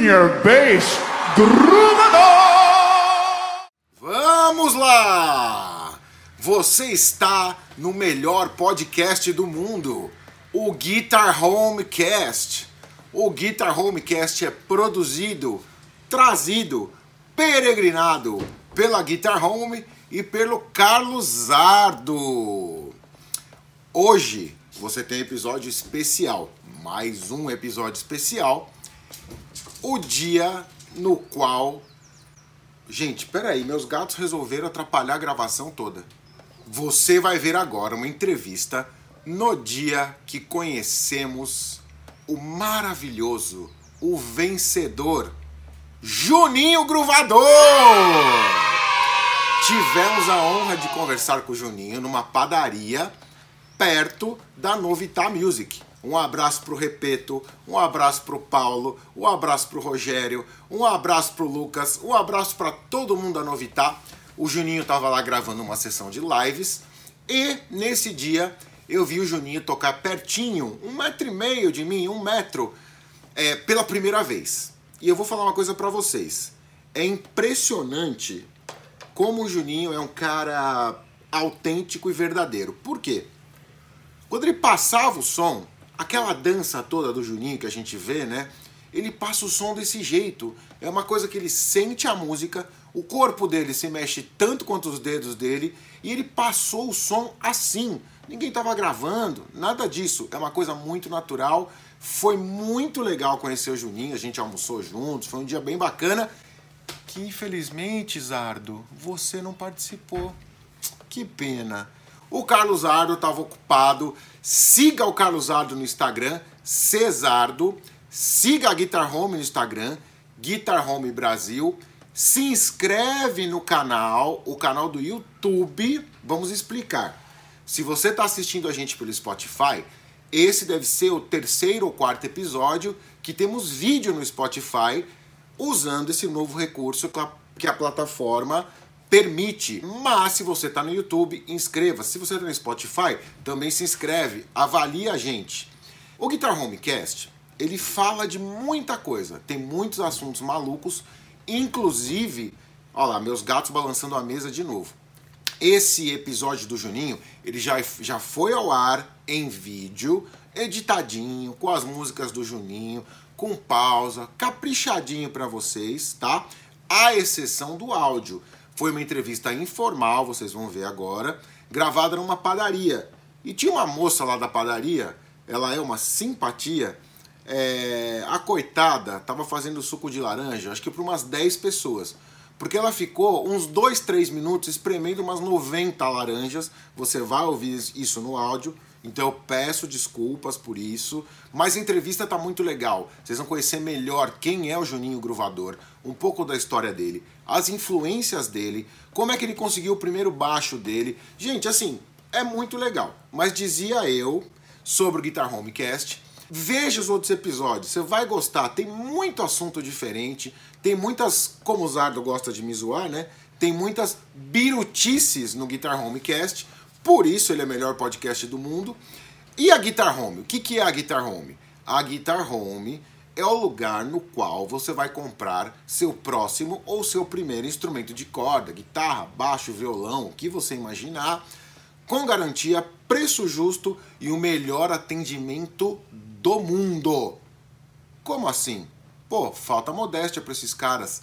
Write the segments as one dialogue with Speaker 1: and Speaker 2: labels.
Speaker 1: Junior Bass Gruvador!
Speaker 2: Vamos lá! Você está no melhor podcast do mundo, o Guitar Homecast. O Guitar Homecast é produzido, trazido, peregrinado pela Guitar Home e pelo Carlos Zardo. Hoje você tem episódio especial, mais um episódio especial, o dia no qual. Gente, peraí, meus gatos resolveram atrapalhar a gravação toda. Você vai ver agora uma entrevista no dia que conhecemos o maravilhoso, o vencedor, Juninho Gruvador! Tivemos a honra de conversar com o Juninho numa padaria perto da Novita Music. Um abraço pro Repeto, um abraço pro Paulo, um abraço pro Rogério, um abraço pro Lucas, um abraço para todo mundo da Novita. O Juninho tava lá gravando uma sessão de lives e nesse dia eu vi o Juninho tocar pertinho, um metro e meio de mim, um metro, é, pela primeira vez. E eu vou falar uma coisa para vocês. É impressionante como o Juninho é um cara autêntico e verdadeiro. Por quê? Quando ele passava o som, aquela dança toda do Juninho que a gente vê, né? Ele passa o som desse jeito. É uma coisa que ele sente a música, o corpo dele se mexe tanto quanto os dedos dele, e ele passou o som assim. Ninguém estava gravando, nada disso. É uma coisa muito natural. Foi muito legal conhecer o Juninho, a gente almoçou juntos, foi um dia bem bacana que infelizmente, Zardo, você não participou. Que pena. O Carlos Zardo estava ocupado. Siga o Carlos Zardo no Instagram, Cesardo. Siga a Guitar Home no Instagram, Guitar Home Brasil. Se inscreve no canal, o canal do YouTube. Vamos explicar. Se você está assistindo a gente pelo Spotify, esse deve ser o terceiro ou quarto episódio que temos vídeo no Spotify usando esse novo recurso que a plataforma permite. Mas se você está no YouTube, inscreva-se. Se você está no Spotify, também se inscreve, avalie a gente. O Guitar Homecast, ele fala de muita coisa, tem muitos assuntos malucos, inclusive, olha lá, meus gatos balançando a mesa de novo. Esse episódio do Juninho, ele já, já foi ao ar em vídeo, editadinho, com as músicas do Juninho, com pausa, caprichadinho para vocês, tá? À exceção do áudio. Foi uma entrevista informal, vocês vão ver agora, gravada numa padaria. E tinha uma moça lá da padaria, ela é uma simpatia. É, a coitada estava fazendo suco de laranja, acho que para umas 10 pessoas. Porque ela ficou uns 2, 3 minutos espremendo umas 90 laranjas. Você vai ouvir isso no áudio. Então eu peço desculpas por isso, mas a entrevista tá muito legal. Vocês vão conhecer melhor quem é o Juninho Gruvador, um pouco da história dele, as influências dele, como é que ele conseguiu o primeiro baixo dele. Gente, assim, é muito legal. Mas dizia eu sobre o Guitar Homecast, veja os outros episódios, você vai gostar. Tem muito assunto diferente, tem muitas, como o Zardo gosta de me zoar, né? Tem muitas birutices no Guitar Homecast por isso ele é o melhor podcast do mundo. E a Guitar Home? O que, que é a Guitar Home? A Guitar Home é o lugar no qual você vai comprar seu próximo ou seu primeiro instrumento de corda, guitarra, baixo, violão, o que você imaginar, com garantia, preço justo e o melhor atendimento do mundo. Como assim? Pô, falta modéstia para esses caras.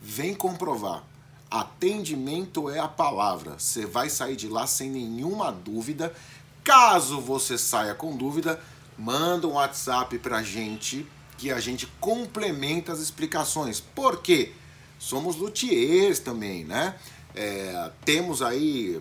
Speaker 2: Vem comprovar. Atendimento é a palavra. Você vai sair de lá sem nenhuma dúvida. Caso você saia com dúvida, manda um WhatsApp pra gente que a gente complementa as explicações. Por quê? Somos luthiers também, né? É, temos aí.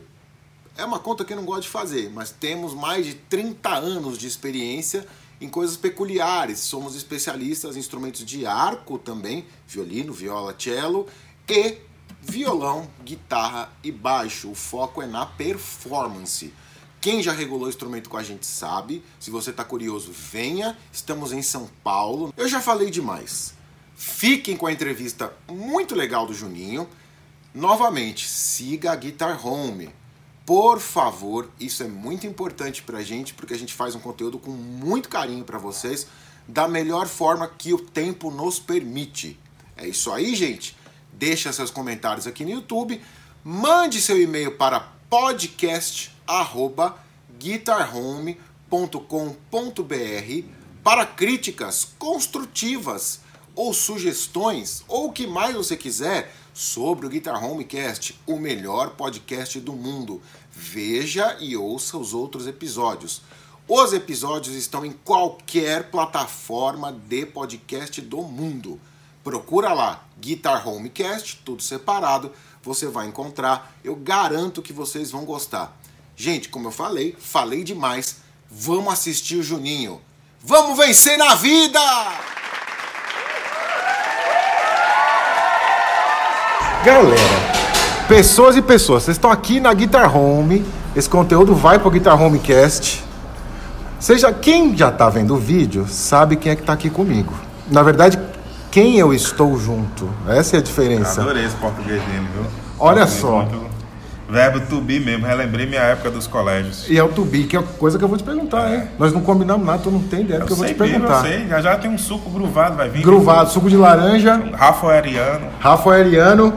Speaker 2: É uma conta que eu não gosto de fazer, mas temos mais de 30 anos de experiência em coisas peculiares. Somos especialistas em instrumentos de arco também, violino, viola, cello e violão, guitarra e baixo. O foco é na performance. Quem já regulou o instrumento com a gente sabe. Se você está curioso, venha. Estamos em São Paulo. Eu já falei demais. Fiquem com a entrevista muito legal do Juninho. Novamente, siga a Guitar Home. Por favor, isso é muito importante pra gente, porque a gente faz um conteúdo com muito carinho para vocês. da melhor forma que o tempo nos permite. É isso aí, gente. Deixa seus comentários aqui no YouTube. Mande seu e-mail para podcast@guitarhome.com.br para críticas construtivas ou sugestões ou o que mais você quiser sobre o Guitar Homecast, o melhor podcast do mundo. Veja e ouça os outros episódios. Os episódios estão em qualquer plataforma de podcast do mundo. Procura lá Guitar Homecast, tudo separado, você vai encontrar. Eu garanto que vocês vão gostar. Gente, como eu falei, falei demais. Vamos assistir o Juninho. Vamos vencer na vida! Galera, pessoas e pessoas, vocês estão aqui na Guitar Home. Esse conteúdo vai para o Guitar Homecast. Seja quem já está vendo o vídeo, sabe quem é que está aqui comigo. Na verdade, quem eu estou junto. Essa é a diferença.
Speaker 1: Adorei esse português dele, viu?
Speaker 2: Olha
Speaker 1: Português
Speaker 2: só.
Speaker 1: muito- Verbo to be mesmo, relembrei minha época dos colégios.
Speaker 2: E é o Tubi, que é coisa que eu vou te perguntar, hein? Nós não combinamos nada, tu não tem ideia do que eu vou te
Speaker 1: sei mesmo,
Speaker 2: perguntar.
Speaker 1: eu sei. Já já tem um suco gruvado, vai vir.
Speaker 2: Gruvado, suco de laranja,
Speaker 1: Rafaeliano,
Speaker 2: Rafaeliano.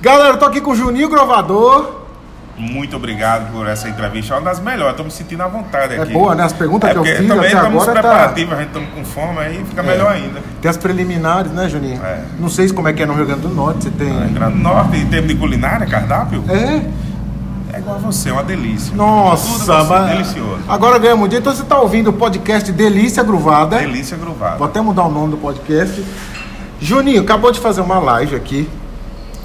Speaker 2: Galera, eu tô aqui com o Juninho Grovador.
Speaker 1: Muito obrigado por essa entrevista. É uma das melhores, tô me sentindo à vontade
Speaker 2: É
Speaker 1: aqui.
Speaker 2: boa, né? As perguntas
Speaker 1: É
Speaker 2: que eu fiz
Speaker 1: também
Speaker 2: até
Speaker 1: estamos
Speaker 2: agora tá-
Speaker 1: preparativos, a gente estamos com fome, aí fica melhor ainda.
Speaker 2: Tem as preliminares, né, Juninho?
Speaker 1: É.
Speaker 2: Não sei como é que é no Rio Grande do Norte, você tem...
Speaker 1: No norte, em termos de culinária, cardápio,
Speaker 2: É?
Speaker 1: é igual a você, é uma delícia. Tudo
Speaker 2: Nossa,
Speaker 1: você,
Speaker 2: mas...
Speaker 1: delicioso.
Speaker 2: Agora ganhamos um dia. Então você tá ouvindo o podcast Delícia Gruvada.
Speaker 1: Delícia gruvada.
Speaker 2: Vou até mudar o nome do podcast. Juninho, acabou de fazer uma live aqui,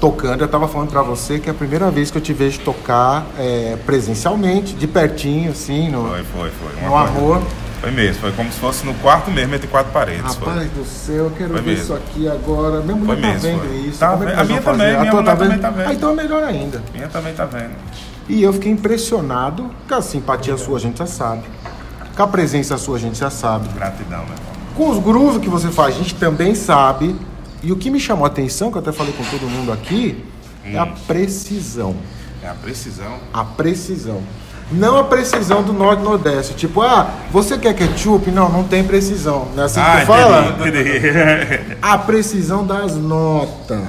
Speaker 2: tocando. Eu tava falando pra você que é a primeira vez que eu te vejo tocar é, presencialmente, de pertinho, assim, no,
Speaker 1: Foi, foi, foi.
Speaker 2: no amor.
Speaker 1: Foi mesmo, foi como se fosse no quarto mesmo, entre quatro paredes. foi.
Speaker 2: Rapaz do céu, eu quero
Speaker 1: Foi
Speaker 2: ver
Speaker 1: mesmo.
Speaker 2: isso aqui agora. Minha mulher
Speaker 1: Foi
Speaker 2: tá
Speaker 1: mesmo,
Speaker 2: vendo
Speaker 1: foi.
Speaker 2: isso.
Speaker 1: Tá
Speaker 2: é
Speaker 1: A minha
Speaker 2: fazer?
Speaker 1: também, minha
Speaker 2: tua
Speaker 1: mulher também tá vendo.
Speaker 2: Ah, então é melhor ainda.
Speaker 1: Minha também tá vendo.
Speaker 2: E eu fiquei impressionado, com a simpatia sua a gente já sabe. Com a presença sua a gente já sabe.
Speaker 1: Gratidão, meu irmão.
Speaker 2: Com os grooves que você faz, a gente também sabe. E o que me chamou a atenção, que eu até falei com todo mundo aqui, é a precisão.
Speaker 1: É a precisão.
Speaker 2: A precisão. Não a precisão do norte nordeste. Tipo, ah, você quer ketchup? Não, não tem precisão. Não é assim que
Speaker 1: Ah,
Speaker 2: tu fala?
Speaker 1: entendi, entendi.
Speaker 2: A precisão das notas.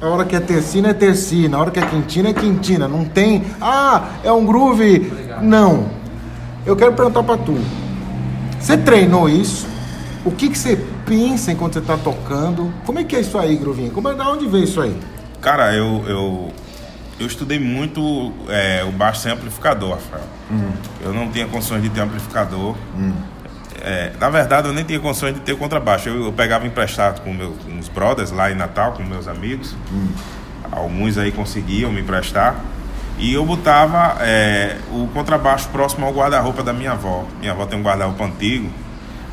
Speaker 2: A hora que é tercina é tercina, a hora que é quintina é quintina. Não tem. Ah, é um groove. Não. Eu quero perguntar pra tu. Você treinou isso? O que, que você pensa enquanto você tá tocando? Como é que é isso aí, Grovinho? Como é, da onde veio isso aí?
Speaker 1: Cara, eu, eu, eu estudei muito é, o baixo sem amplificador, Rafael.
Speaker 2: Hum.
Speaker 1: Eu não tinha condições de ter amplificador. É, na verdade, eu nem tinha condições de ter contrabaixo. Eu, eu pegava emprestado com meus, uns brothers lá em Natal, com meus amigos.
Speaker 2: Hum.
Speaker 1: Alguns aí conseguiam me emprestar. E eu botava é, o contrabaixo próximo ao guarda-roupa da minha avó. Minha avó tem um guarda-roupa antigo.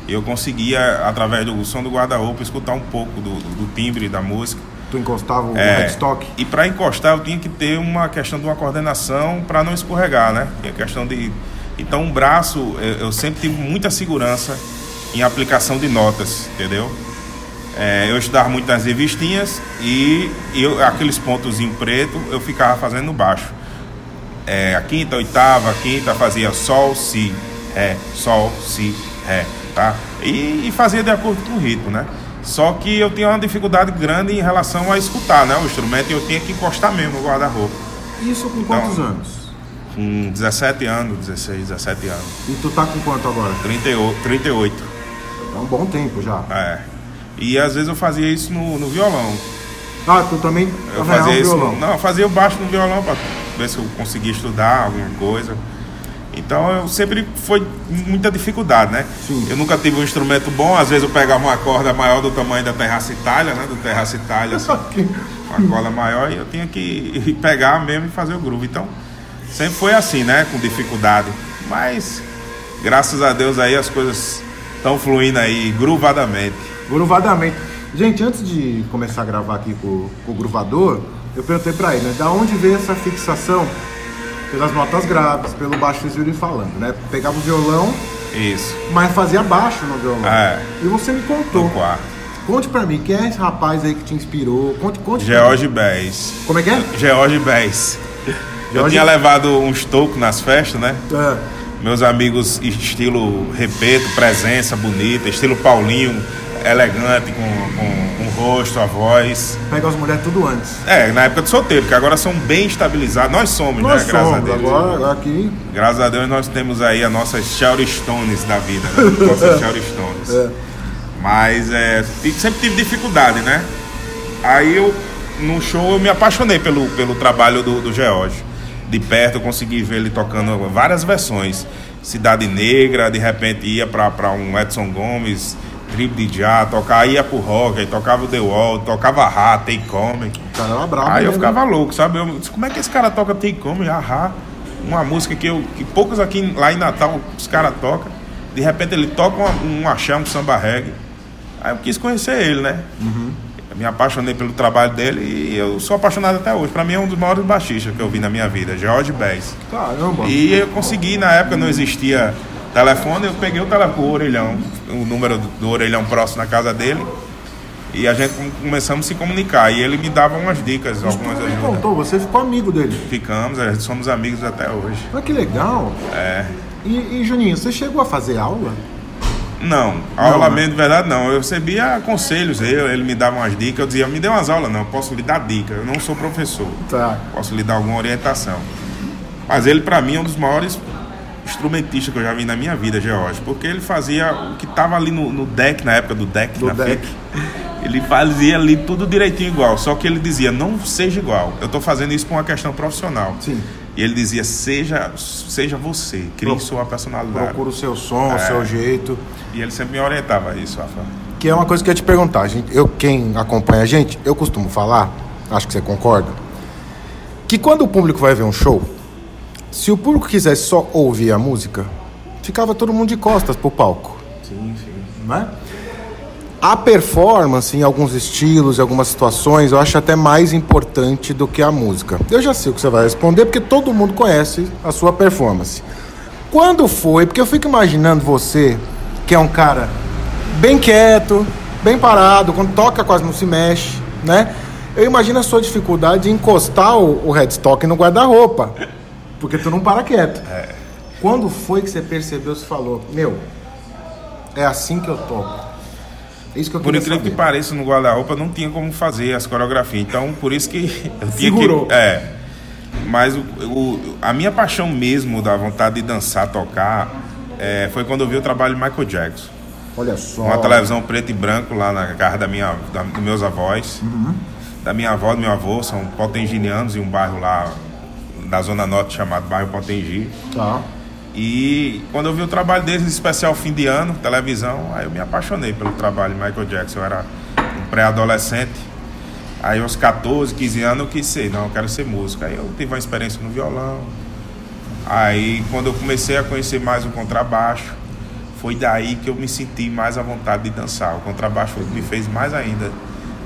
Speaker 1: Eu conseguia, através do som do guarda-roupa, escutar um pouco do, do- do timbre da música.
Speaker 2: Tu encostava o
Speaker 1: É,
Speaker 2: headstock?
Speaker 1: E para encostar eu tinha que ter uma questão de uma coordenação para não escorregar, né? E a questão de então o braço eu, eu sempre tive muita segurança em aplicação de notas, entendeu? É, eu estudava muito nas revistinhas e eu, aqueles pontos em preto eu ficava fazendo no baixo. É, a quinta, a oitava, a quinta fazia sol, si, ré, sol, si, ré, tá? E, e fazia de acordo com o ritmo, né? Só que eu tinha uma dificuldade grande em relação a escutar, né? O instrumento eu tinha que encostar mesmo no guarda-roupa.
Speaker 2: Isso com quantos
Speaker 1: Então-
Speaker 2: anos?
Speaker 1: Com 17 anos, 16, 17 anos.
Speaker 2: E tu tá com quanto agora?
Speaker 1: 38, 38
Speaker 2: É um bom tempo já.
Speaker 1: é. E às vezes eu fazia isso no, no violão.
Speaker 2: Ah, tu também
Speaker 1: Eu fazia isso.
Speaker 2: violão.
Speaker 1: Não, eu fazia o baixo no violão para ver se eu conseguia estudar alguma coisa. Então eu sempre foi muita dificuldade, né?
Speaker 2: Sim.
Speaker 1: Eu nunca tive um instrumento bom, às vezes eu pegava uma corda maior do tamanho da terraça Itália, né? Do terraça Itália, assim, uma corda maior, e eu tinha que pegar mesmo e fazer o groove. Então, sempre foi assim, né? Com dificuldade. Mas, graças a Deus aí as coisas estão fluindo aí, gruvadamente.
Speaker 2: Gruvadamente. Gente, antes de começar a gravar aqui com, com o gruvador, eu perguntei pra ele, né? Da onde veio essa fixação pelas notas graves, pelo baixo vocês viram falando, né? Pegava o violão,
Speaker 1: Isso.
Speaker 2: mas fazia baixo no violão.
Speaker 1: É.
Speaker 2: E você me contou.
Speaker 1: No quarto.
Speaker 2: Conte pra mim, quem é esse rapaz aí que te inspirou? Conte, conte.
Speaker 1: George. Bass.
Speaker 2: Como é que é?
Speaker 1: George. Eu
Speaker 2: George-
Speaker 1: tinha levado uns tocos nas festas, né?
Speaker 2: É.
Speaker 1: Meus amigos, estilo Repeto, presença bonita, estilo Paulinho, elegante, com, com um rosto, a voz.
Speaker 2: Pega as mulheres tudo antes.
Speaker 1: É, na época de solteiro, que agora são bem estabilizados. Nós somos,
Speaker 2: Nós
Speaker 1: né? Graças a Deus.
Speaker 2: agora aqui.
Speaker 1: Graças a Deus nós temos aí as nossas Stones da vida, né? Nossas Shaolin Stones.
Speaker 2: É.
Speaker 1: Mas é, sempre tive dificuldade, né? Aí eu, no show, eu me apaixonei pelo, pelo trabalho do, do George. De perto eu consegui ver ele tocando várias versões. Cidade Negra, de repente ia pra um Edson Gomes, Trip de Já, tocar, ia pro rock, aí tocava o The Wall, tocava Ra, Take Come.
Speaker 2: O cara era brabo.
Speaker 1: Aí eu
Speaker 2: né,
Speaker 1: ficava louco, sabe? Eu como é que esse cara toca Take Come, Ahá? Uma música que, eu, que poucos aqui lá em Natal os caras tocam. De repente ele toca um axé, um samba reggae. Aí eu quis conhecer ele, né? Eu me apaixonei pelo trabalho dele e eu sou apaixonado até hoje. Pra mim é um dos maiores baixistas que eu vi na minha vida, George Bass.
Speaker 2: Caramba.
Speaker 1: E eu consegui, na época não existia telefone, eu peguei o telefone, o orelhão, o número do, do orelhão próximo na casa dele. E a gente com- começamos a se comunicar. E ele me dava umas dicas, algumas
Speaker 2: Ele
Speaker 1: ajudas.
Speaker 2: contou, você ficou amigo dele.
Speaker 1: Ficamos, a gente somos amigos até hoje.
Speaker 2: Olha que legal.
Speaker 1: É.
Speaker 2: E, e, Juninho, você chegou a fazer aula?
Speaker 1: Não, aula
Speaker 2: né?
Speaker 1: mesmo de verdade não. Eu recebia conselhos, eu, ele me dava umas dicas, eu dizia, me dê umas aulas, não, eu posso lhe dar dica, eu não sou professor,
Speaker 2: Tá.
Speaker 1: posso lhe dar alguma orientação. Mas ele, pra mim, é um dos maiores instrumentistas que eu já vi na minha vida, George, porque ele fazia o que tava ali no, no deck, na época do deck,
Speaker 2: Do
Speaker 1: na
Speaker 2: deck.
Speaker 1: ele fazia ali tudo direitinho igual, só que ele dizia, não seja igual, eu tô fazendo isso por uma questão profissional.
Speaker 2: Sim.
Speaker 1: E ele dizia, seja, seja você, crie
Speaker 2: Pro-
Speaker 1: sua personalidade.
Speaker 2: Procura o seu som, o
Speaker 1: É.
Speaker 2: seu jeito.
Speaker 1: E ele sempre me orientava a isso, Rafa.
Speaker 2: Que é uma coisa que eu ia te perguntar. Gente, eu, quem acompanha a gente, eu costumo falar, acho que você concorda, que quando o público vai ver um show, se o público quisesse só ouvir a música, ficava todo mundo de costas pro palco.
Speaker 1: Sim, sim.
Speaker 2: né? A performance em alguns estilos, em algumas situações, eu acho até mais importante do que a música. Eu já sei o que você vai responder, porque todo mundo conhece a sua performance. Quando foi? Porque eu fico imaginando você, que é um cara bem quieto, bem parado, quando toca quase não se mexe, né? Eu imagino a sua dificuldade de encostar o, o headstock no guarda-roupa, porque tu não para quieto. Quando foi que você percebeu, você falou, meu, é assim que eu toco? É isso que eu
Speaker 1: Por incrível
Speaker 2: saber.
Speaker 1: que pareça, no guarda-roupa não tinha como fazer as coreografias. Então, por isso que eu tinha
Speaker 2: Segurou.
Speaker 1: que. É. Mas o, o- a minha paixão mesmo da vontade de dançar, tocar, é, foi quando eu vi o trabalho de Michael Jackson.
Speaker 2: Olha só.
Speaker 1: Uma televisão preto e branco lá na casa da minha, da, dos meus avós. Da minha avó do meu avô, são potenginianos em um bairro lá da Zona Norte chamado Bairro Potengi.
Speaker 2: Tá.
Speaker 1: E quando eu vi o trabalho deles, especial fim de ano, televisão, aí eu me apaixonei pelo trabalho de Michael Jackson. Eu era um pré-adolescente. Aí aos 14, 15 anos eu quis ser, não, eu quero ser músico. Aí eu tive uma experiência no violão. Aí quando eu comecei a conhecer mais o contrabaixo, foi daí que eu me senti mais à vontade de dançar. O contrabaixo foi o que me fez mais ainda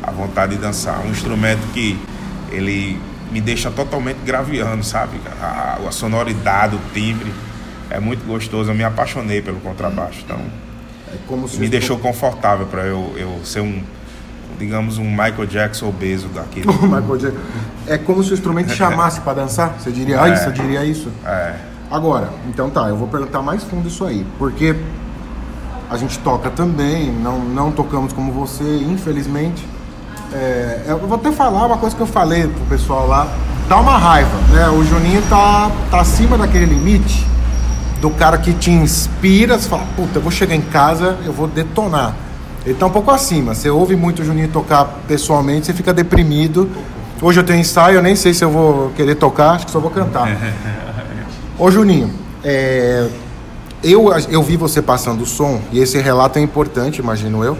Speaker 1: a vontade de dançar. Um instrumento que ele me deixa totalmente graviano, sabe? A, a sonoridade, o timbre é muito gostoso. Eu me apaixonei pelo contrabaixo. Então,
Speaker 2: É como se
Speaker 1: me deixou confortável para eu, eu ser um, digamos, um Michael Jackson obeso daqui.
Speaker 2: O Michael Jackson. É como se o instrumento chamasse pra dançar? Você diria ah,
Speaker 1: É.
Speaker 2: isso, eu diria isso.
Speaker 1: É,
Speaker 2: Agora, então tá, eu vou perguntar mais fundo isso aí. Porque a gente toca também, não, não tocamos como você, infelizmente. É, eu vou até falar uma coisa que eu falei pro pessoal lá. Dá uma raiva, né? O Juninho tá, tá acima daquele limite do cara que te inspira, você fala, puta, eu vou chegar em casa, eu vou detonar. Ele tá um pouco acima. Você ouve muito o Juninho tocar pessoalmente, você fica deprimido. Hoje eu tenho ensaio, eu nem sei se eu vou querer tocar, acho que só vou cantar. Ô Juninho, é, eu, eu vi você passando o som, e esse relato é importante, imagino eu.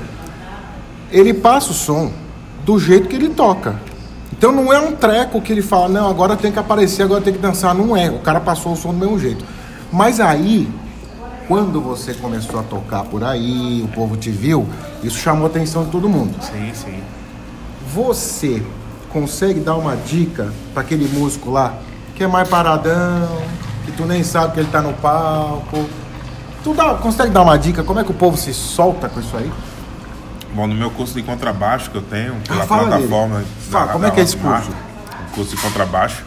Speaker 2: Ele passa o som do jeito que ele toca. Então não é um treco que ele fala, não, agora tem que aparecer, agora tem que dançar. Não é. O cara passou o som do mesmo jeito. Mas aí, quando você começou a tocar por aí, o povo te viu, isso chamou a atenção de todo mundo.
Speaker 1: sim, sim.
Speaker 2: Você consegue dar uma dica para aquele músico lá que é mais paradão, que tu nem sabe que ele tá no palco? Tu dá, consegue dar uma dica? Como é que o povo se solta com isso aí?
Speaker 1: Bom, no meu curso de contrabaixo que eu tenho, pela
Speaker 2: Ah,
Speaker 1: plataforma.
Speaker 2: Fala, como é que é esse curso?
Speaker 1: um curso de contrabaixo.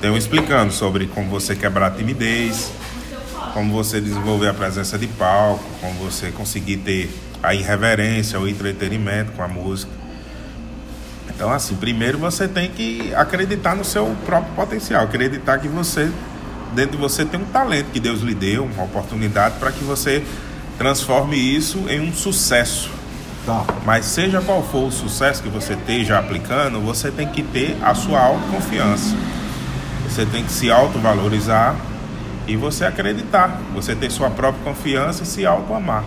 Speaker 1: Tenho explicando sobre como você quebrar a timidez, como você desenvolver a presença de palco, como você conseguir ter a irreverência, o entretenimento com a música. Então, assim, primeiro você tem que acreditar no seu próprio potencial, acreditar que você, dentro de você, tem um talento que Deus lhe deu, uma oportunidade para que você transforme isso em um sucesso.
Speaker 2: Tá.
Speaker 1: Mas seja qual for o sucesso que você esteja aplicando, você tem que ter a sua autoconfiança. Você tem que se autovalorizar e você acreditar. Você ter sua própria confiança e se auto-amar.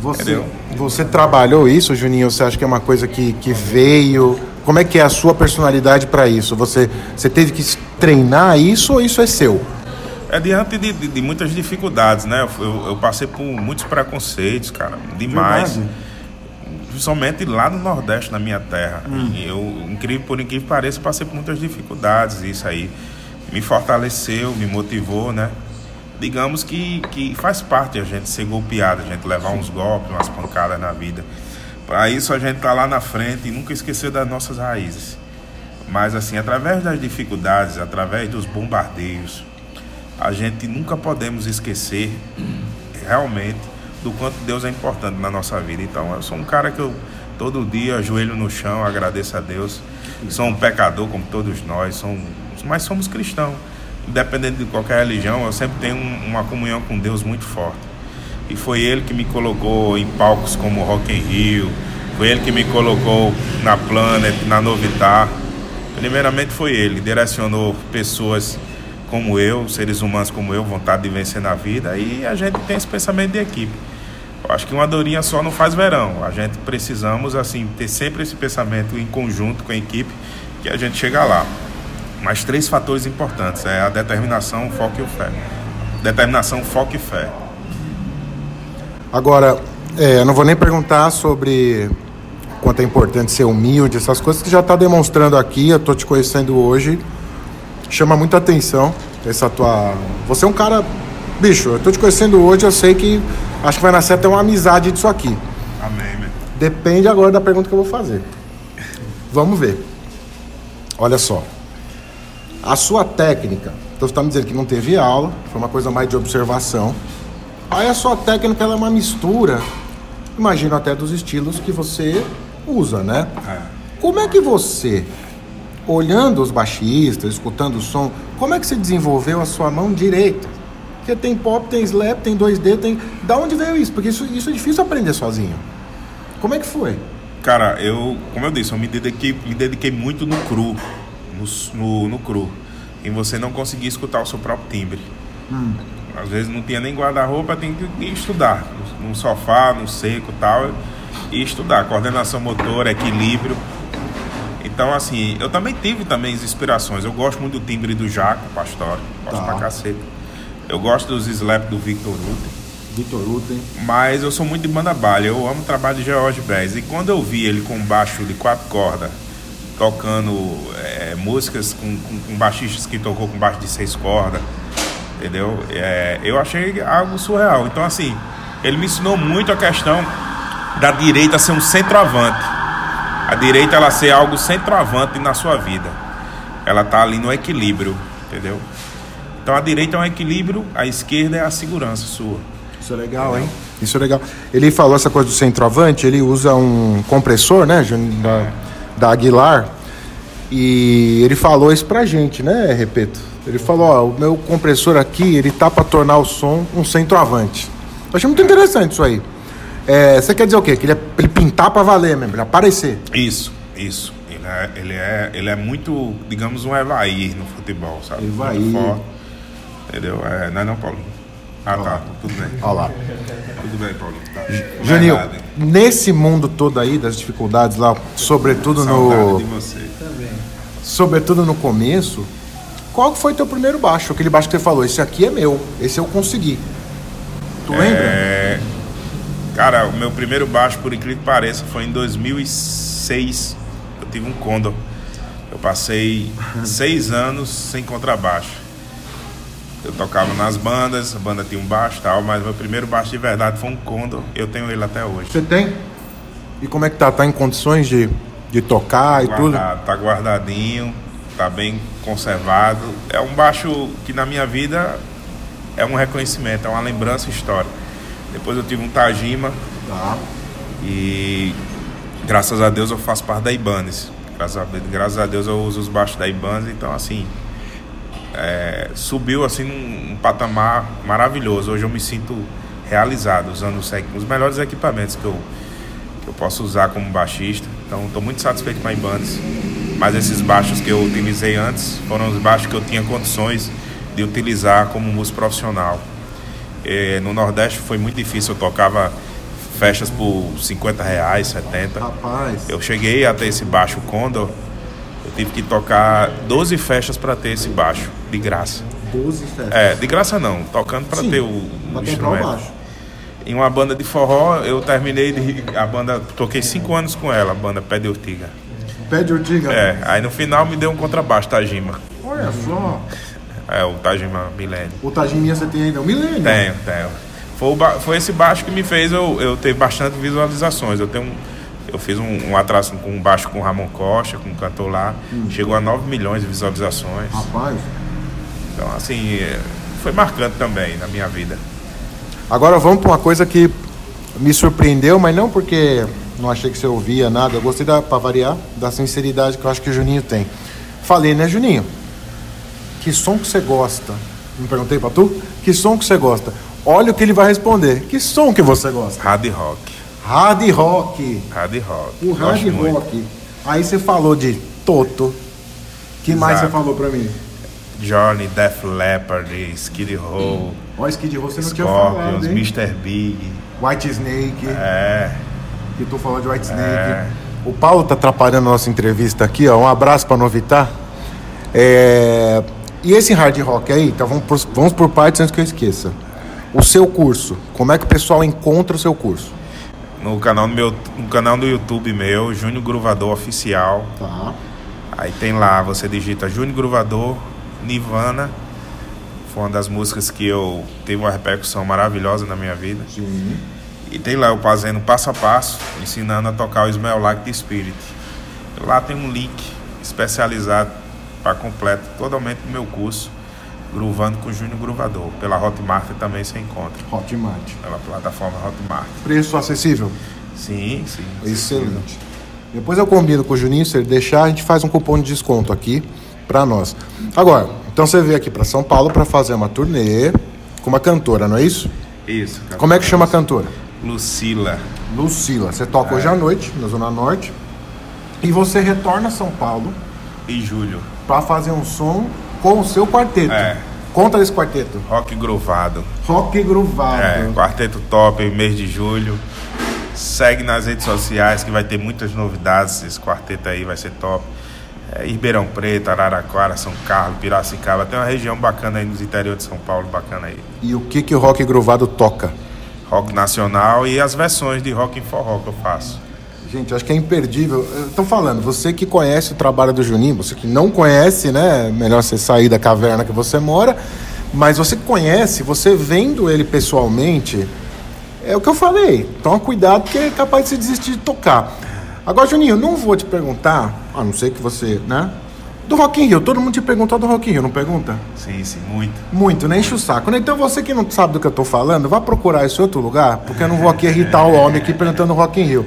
Speaker 2: Você,
Speaker 1: Entendeu?
Speaker 2: você trabalhou isso, Juninho? Você acha que é uma coisa que, que veio? Como é que é a sua personalidade para isso? Você, você teve que treinar isso ou isso é seu?
Speaker 1: É diante de, de- de muitas dificuldades, né? Eu, eu- eu passei por muitos preconceitos, cara, demais.
Speaker 2: Verdade.
Speaker 1: Principalmente lá no Nordeste, na minha terra. E Eu, incrível, por incrível que pareça, passei por muitas dificuldades. Isso aí me fortaleceu, me motivou, né? Digamos que, que faz parte a gente ser golpeado, a gente levar uns golpes, umas pancadas na vida. Para isso a gente tá lá na frente e nunca esquecer das nossas raízes. Mas assim, através das dificuldades, através dos bombardeios, a gente nunca podemos esquecer realmente do quanto Deus é importante na nossa vida. Então, eu sou um cara que eu todo dia ajoelho no chão, agradeço a Deus. Sou um pecador como todos nós, mas somos cristãos. Independente de qualquer religião, eu sempre tenho um- uma comunhão com Deus muito forte. E foi ele que me colocou em palcos como Rock in Rio, foi ele que me colocou na Planet, na Novitar. Primeiramente foi ele, direcionou pessoas como eu, seres humanos como eu, vontade de vencer na vida, e a gente tem esse pensamento de equipe. Eu acho que uma dorinha só não faz verão. A gente precisamos assim ter sempre esse pensamento em conjunto com a equipe que a gente chega lá. Mas três fatores importantes é a determinação, foco e fé. Determinação, foco e fé.
Speaker 2: Agora, é, eu não vou nem perguntar sobre quanto é importante ser humilde, essas coisas que já está demonstrando aqui, eu tô te conhecendo hoje. Chama muita atenção essa tua. Você é um cara. Bicho, eu tô te conhecendo hoje, eu sei que acho que vai nascer até uma amizade disso aqui.
Speaker 1: Amém, meu.
Speaker 2: Depende agora da pergunta que eu vou fazer. Vamos ver. Olha só. A sua técnica, então você está me dizendo que não teve aula, foi uma coisa mais de observação. Aí a sua técnica ela é uma mistura, imagino até dos estilos que você usa, né? Como é que você, olhando os baixistas, escutando o som, como é que você desenvolveu a sua mão direita? Porque tem pop, tem slap, tem 2D, tem. Da onde veio isso? Porque isso, isso é difícil aprender sozinho. Como é que foi?
Speaker 1: Cara, eu, como eu disse, eu me dediquei, me dediquei muito no cru, no, no, no cru, em você não conseguir escutar o seu próprio timbre. Às vezes não tinha nem guarda-roupa, tem que estudar, no, no sofá, no seco e tal, e estudar, coordenação motora, equilíbrio. Então, assim, eu também tive também as inspirações. Eu gosto muito do timbre do Jaco Pastor, gosto
Speaker 2: Tá.
Speaker 1: pra cacete. Eu gosto dos slap do Victor Uten.
Speaker 2: Vitor Uten.
Speaker 1: Mas eu sou muito de banda balha, eu amo o trabalho de George Bass. E quando eu vi ele com baixo de quatro cordas, tocando é, músicas com, com, com baixistas que tocou com baixo de seis cordas, entendeu? É, eu achei algo surreal. Então, assim, ele me ensinou muito a questão da direita ser um centroavante. A direita, ela ser algo centroavante na sua vida. Ela tá ali no equilíbrio, entendeu? Então, a direita é um equilíbrio, a esquerda é a segurança sua.
Speaker 2: Isso é legal, hein? Isso é legal. Ele falou essa coisa do centroavante, ele usa um compressor, né, Júnior, da, da Aguilar. E ele falou isso pra gente, né, Repeto? Ele falou, ó, o meu compressor aqui, ele tá pra tornar o som um centroavante. Eu achei muito interessante isso aí. É, você quer dizer o quê? Que ele é ele pintar pra valer mesmo, ele aparecer.
Speaker 1: Isso, isso. Ele é, ele é, ele é muito, digamos, um Evair no futebol, sabe?
Speaker 2: Evair.
Speaker 1: Entendeu? É, não é não, Paulinho? Ah, tá. Tudo bem.
Speaker 2: Olha lá.
Speaker 1: Tudo bem, Paulinho. Tá.
Speaker 2: Juninho,
Speaker 1: Verdade.
Speaker 2: nesse mundo todo aí, das dificuldades lá, sobretudo no...
Speaker 1: de você.
Speaker 2: sobretudo no começo, qual foi teu primeiro baixo? Aquele baixo que você falou, esse aqui é meu, esse eu consegui. Tu lembra?
Speaker 1: É, cara, o meu primeiro baixo, por incrível que pareça, foi em 2006. Eu tive um Condor. Eu passei seis anos sem contrabaixo. Eu tocava nas bandas, a banda tinha um baixo e tal, mas meu primeiro baixo de verdade foi um Condor. Eu tenho ele até hoje.
Speaker 2: Você tem? E como é que tá? Tá em condições de, de tocar e tudo?
Speaker 1: Tá guardadinho, tá bem conservado. É um baixo que na minha vida é um reconhecimento, é uma lembrança histórica. Depois eu tive um Tajima
Speaker 2: Tá.
Speaker 1: e graças a Deus eu faço parte da Ibanez. Graças a, graças a Deus eu uso os baixos da Ibanez, então assim é, subiu assim num, um patamar maravilhoso. Hoje eu me sinto realizado usando os, os melhores equipamentos que eu, que eu posso usar como baixista. Então estou muito satisfeito com a Ibanez. Mas esses baixos que eu utilizei antes foram os baixos que eu tinha condições de utilizar como músico profissional. Eh, no Nordeste foi muito difícil, eu tocava festas por 50 reais, 70.
Speaker 2: Rapaz.
Speaker 1: Eu cheguei a ter esse baixo Condor, tive que tocar 12 festas para ter esse baixo, de graça.
Speaker 2: 12 festas.
Speaker 1: É, de graça não, tocando para ter o,
Speaker 2: pra
Speaker 1: o instrumento.
Speaker 2: baixo.
Speaker 1: Em uma banda de forró, eu terminei de. A banda. Toquei 5 anos com ela, a banda Pé de Ortiga.
Speaker 2: Pé de urtiga.
Speaker 1: É, aí no final me deu um contrabaixo, Tajima.
Speaker 2: Olha só.
Speaker 1: É, o Tajima Milênio.
Speaker 2: O Tajiminha você tem ainda? O milênio.
Speaker 1: Tenho, tenho. Foi, o foi esse baixo que me fez eu, eu ter bastante visualizações. Eu tenho um, eu fiz um, um atraso com um baixo com o Ramon Costa, com um cantor lá. Chegou a 9 milhões de visualizações.
Speaker 2: Rapaz.
Speaker 1: Então, assim, é, foi marcante também na minha vida.
Speaker 2: Agora vamos para uma coisa que me surpreendeu, mas não porque não achei que você ouvia nada. Eu gostei, da, pra variar, da sinceridade que eu acho que o Juninho tem. Falei, né, Juninho? Que som que você gosta? Não perguntei pra tu? Que som que você gosta? Olha o que ele vai responder. Que som que você gosta?
Speaker 1: Hard rock.
Speaker 2: Hard rock.
Speaker 1: Hard rock.
Speaker 2: O hard
Speaker 1: Gosto muito.
Speaker 2: rock. Aí você falou de Toto. que mais você
Speaker 1: Exato.
Speaker 2: falou pra mim?
Speaker 1: Johnny, Def Leppard, Skid Row,
Speaker 2: Ó, Skid Row você não tinha falado, hein?
Speaker 1: Mr. Big.
Speaker 2: White Snake.
Speaker 1: É,
Speaker 2: que tu falou de White Snake.
Speaker 1: É.
Speaker 2: O Paulo tá atrapalhando a nossa entrevista aqui, ó. Um abraço pra Novitar. É, E esse hard rock aí, então vamos por, vamos por partes antes que eu esqueça. O seu curso, como é que o pessoal encontra o seu curso?
Speaker 1: No canal, do meu, no canal do YouTube meu, Júnior Gruvador Oficial.
Speaker 2: Tá.
Speaker 1: Aí tem lá, você digita Júnior Gruvador, Nirvana. Foi uma das músicas que eu teve uma repercussão maravilhosa na minha vida.
Speaker 2: Sim.
Speaker 1: E tem lá eu fazendo passo a passo, ensinando a tocar o Smell Like the Spirit. Lá tem um link especializado para completo totalmente do meu curso, Gruvando com Júnior Gruvador. Pela Hotmart também você encontra,
Speaker 2: Hotmart.
Speaker 1: pela plataforma Hotmart.
Speaker 2: Preço acessível?
Speaker 1: Sim, sim.
Speaker 2: Excelente. Depois eu combino com o Juninho, se ele deixar, a gente faz um cupom de desconto aqui pra nós. Agora, então você veio aqui pra São Paulo pra fazer uma turnê com uma cantora, não é isso?
Speaker 1: Isso.
Speaker 2: Como é que chama a cantora?
Speaker 1: Lucila.
Speaker 2: Lucila. Você toca hoje à noite, na Zona Norte. E você retorna a São Paulo
Speaker 1: E Júlio.
Speaker 2: para fazer um som com o seu quarteto.
Speaker 1: É.
Speaker 2: Conta desse quarteto.
Speaker 1: Rock Gruvado.
Speaker 2: Rock Gruvado.
Speaker 1: É, quarteto top, mês de julho. Segue nas redes sociais que vai ter muitas novidades. Esse quarteto aí vai ser top. É, Ribeirão Preto, Araraquara, São Carlos, Piracicaba. Tem uma região bacana aí nos interior de São Paulo, bacana aí.
Speaker 2: E o que, que o Rock Gruvado toca?
Speaker 1: Rock nacional e as versões de rock em forró que eu faço.
Speaker 2: Gente, acho que é imperdível. Tô falando, você que conhece o trabalho do Juninho, você que não conhece, né? Melhor você sair da caverna que você mora. Mas você que conhece, você vendo ele pessoalmente, é o que eu falei. Toma cuidado porque é capaz de você desistir de tocar. Agora, Juninho, eu não vou te perguntar, a não ser que você, né? Do Rock in Rio, todo mundo te perguntou do Rock in Rio, não pergunta?
Speaker 1: Sim, sim, muito.
Speaker 2: Muito, nem enche o saco. né? Então você que não sabe do que eu tô falando, vá procurar esse outro lugar, porque eu não vou aqui irritar o homem aqui perguntando Rock in Rio.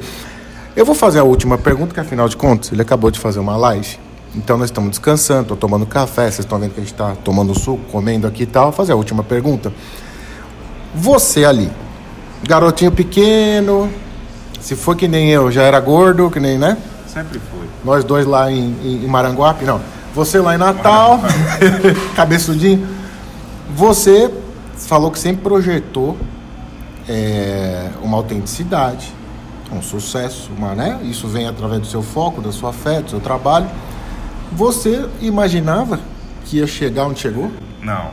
Speaker 2: Eu vou fazer a última pergunta, que afinal de contas, ele acabou de fazer uma live. Então nós estamos descansando, tô tomando café, vocês estão vendo que a gente está tomando suco, comendo aqui e tal. Vou fazer a última pergunta. Você ali, garotinho pequeno, se for que nem eu, já era gordo, que nem, né?
Speaker 1: Sempre foi.
Speaker 2: Nós dois lá em, em, em Maranguape, não. Você lá em Natal, cabeçudinho. Você falou que sempre projetou é, uma autenticidade, um sucesso, uma, né? Isso vem através do seu foco, da sua fé, do seu trabalho. Você imaginava que ia chegar onde chegou?
Speaker 1: Não,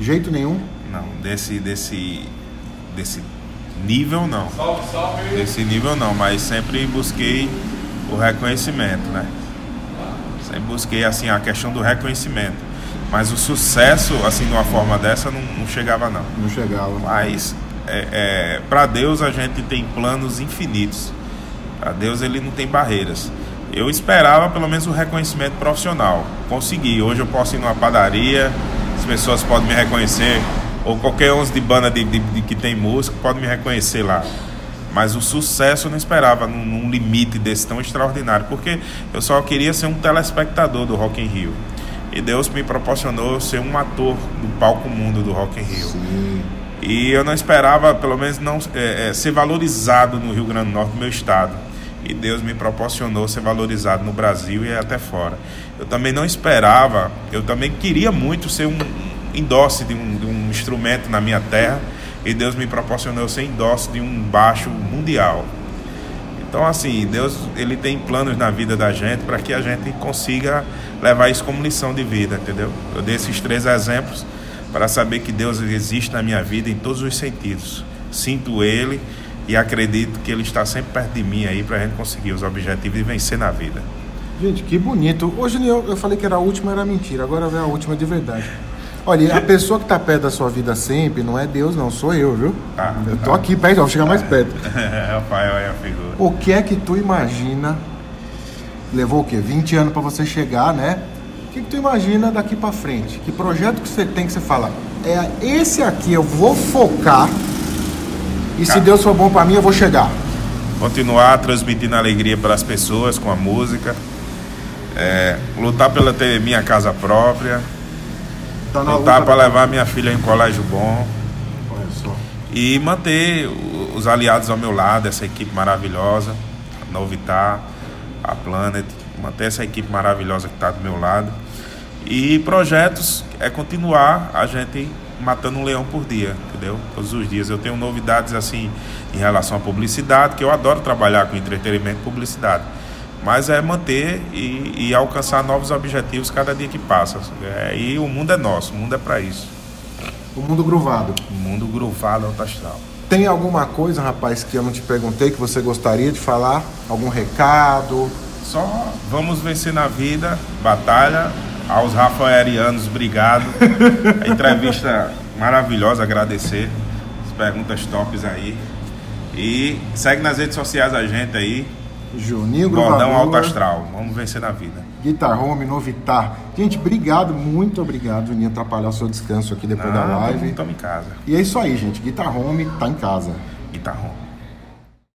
Speaker 2: Jeito nenhum.
Speaker 1: não. Desse, desse, desse nível, não. Desse nível, não. Mas sempre busquei o reconhecimento, né? Sempre busquei, assim, a questão do reconhecimento. Mas o sucesso, assim, de uma forma dessa, não, não chegava, não.
Speaker 2: Não chegava.
Speaker 1: Mas é, é, para Deus a gente tem planos infinitos. Para Deus ele não tem barreiras. Eu esperava pelo menos o reconhecimento profissional. Consegui. Hoje eu posso ir numa padaria, as pessoas podem me reconhecer. ou qualquer 11 de banda de, de, de, que tem música pode me reconhecer lá. Mas o sucesso eu não esperava num, num, limite desse tão extraordinário, porque eu só queria ser um telespectador do Rock in Rio. E Deus me proporcionou ser um ator do palco mundo do Rock in Rio. Sim. E eu não esperava, pelo menos, não é, é, ser valorizado no Rio Grande do Norte, no meu estado. E Deus me proporcionou ser valorizado no Brasil e até fora. Eu também não esperava, eu também queria muito ser um endosse de um, de um instrumento na minha terra e Deus me proporcionou ser endosse de um baixo mundial. Então, assim, Deus ele tem planos na vida da gente para que a gente consiga levar isso como lição de vida, entendeu? Eu dei esses três exemplos para saber que Deus existe na minha vida em todos os sentidos. Sinto Ele e acredito que Ele está sempre perto de mim aí para a gente conseguir os objetivos e vencer na vida.
Speaker 2: Gente, que bonito. Hoje eu, eu falei que era a última, era mentira. Agora vem a última de verdade. Olha, a pessoa que está perto da sua vida sempre não é Deus, não, sou eu, viu? Tá, eu tô tá. aqui perto, vou chegar mais perto.
Speaker 1: Pai, olha a figura.
Speaker 2: O que é que tu imagina? Levou o quê? 20 anos para você chegar, né? Que, que tu imagina daqui para frente? Que projeto que você tem que você fala? É esse aqui, eu vou focar. E se Deus for bom para mim, eu vou chegar.
Speaker 1: Continuar transmitindo alegria para as pessoas com a música. É, lutar pela ter minha casa própria Tá lutar para levar minha filha em um colégio bom. Olha só. E manter os aliados ao meu lado, essa equipe maravilhosa, a Novitar, a Planet, manter essa equipe maravilhosa que está do meu lado. E projetos é continuar a gente matando um leão por dia, entendeu? Todos os dias. Eu tenho novidades assim em relação à publicidade, que eu adoro trabalhar com entretenimento e publicidade mas é manter e, e, alcançar novos objetivos cada dia que passa. É, e o mundo é nosso, o mundo é para isso.
Speaker 2: O mundo gruvado.
Speaker 1: O mundo gruvado alto astral.
Speaker 2: Tem alguma coisa, rapaz, que eu não te perguntei que você gostaria de falar? Algum recado?
Speaker 1: Só vamos vencer na vida, batalha. Aos rafaelianos, obrigado. A entrevista maravilhosa, agradecer. As perguntas tops aí. E segue nas redes sociais a gente aí,
Speaker 2: Juninho
Speaker 1: Bordão Alto Astral. Vamos vencer na vida.
Speaker 2: Guitar Home, Novitar. Gente, obrigado, muito obrigado, Juninho, atrapalhar o seu descanso aqui depois Não, da live.
Speaker 1: Estamos em casa.
Speaker 2: E é isso aí, gente. Guitar Home tá em casa.
Speaker 1: Guitar Home.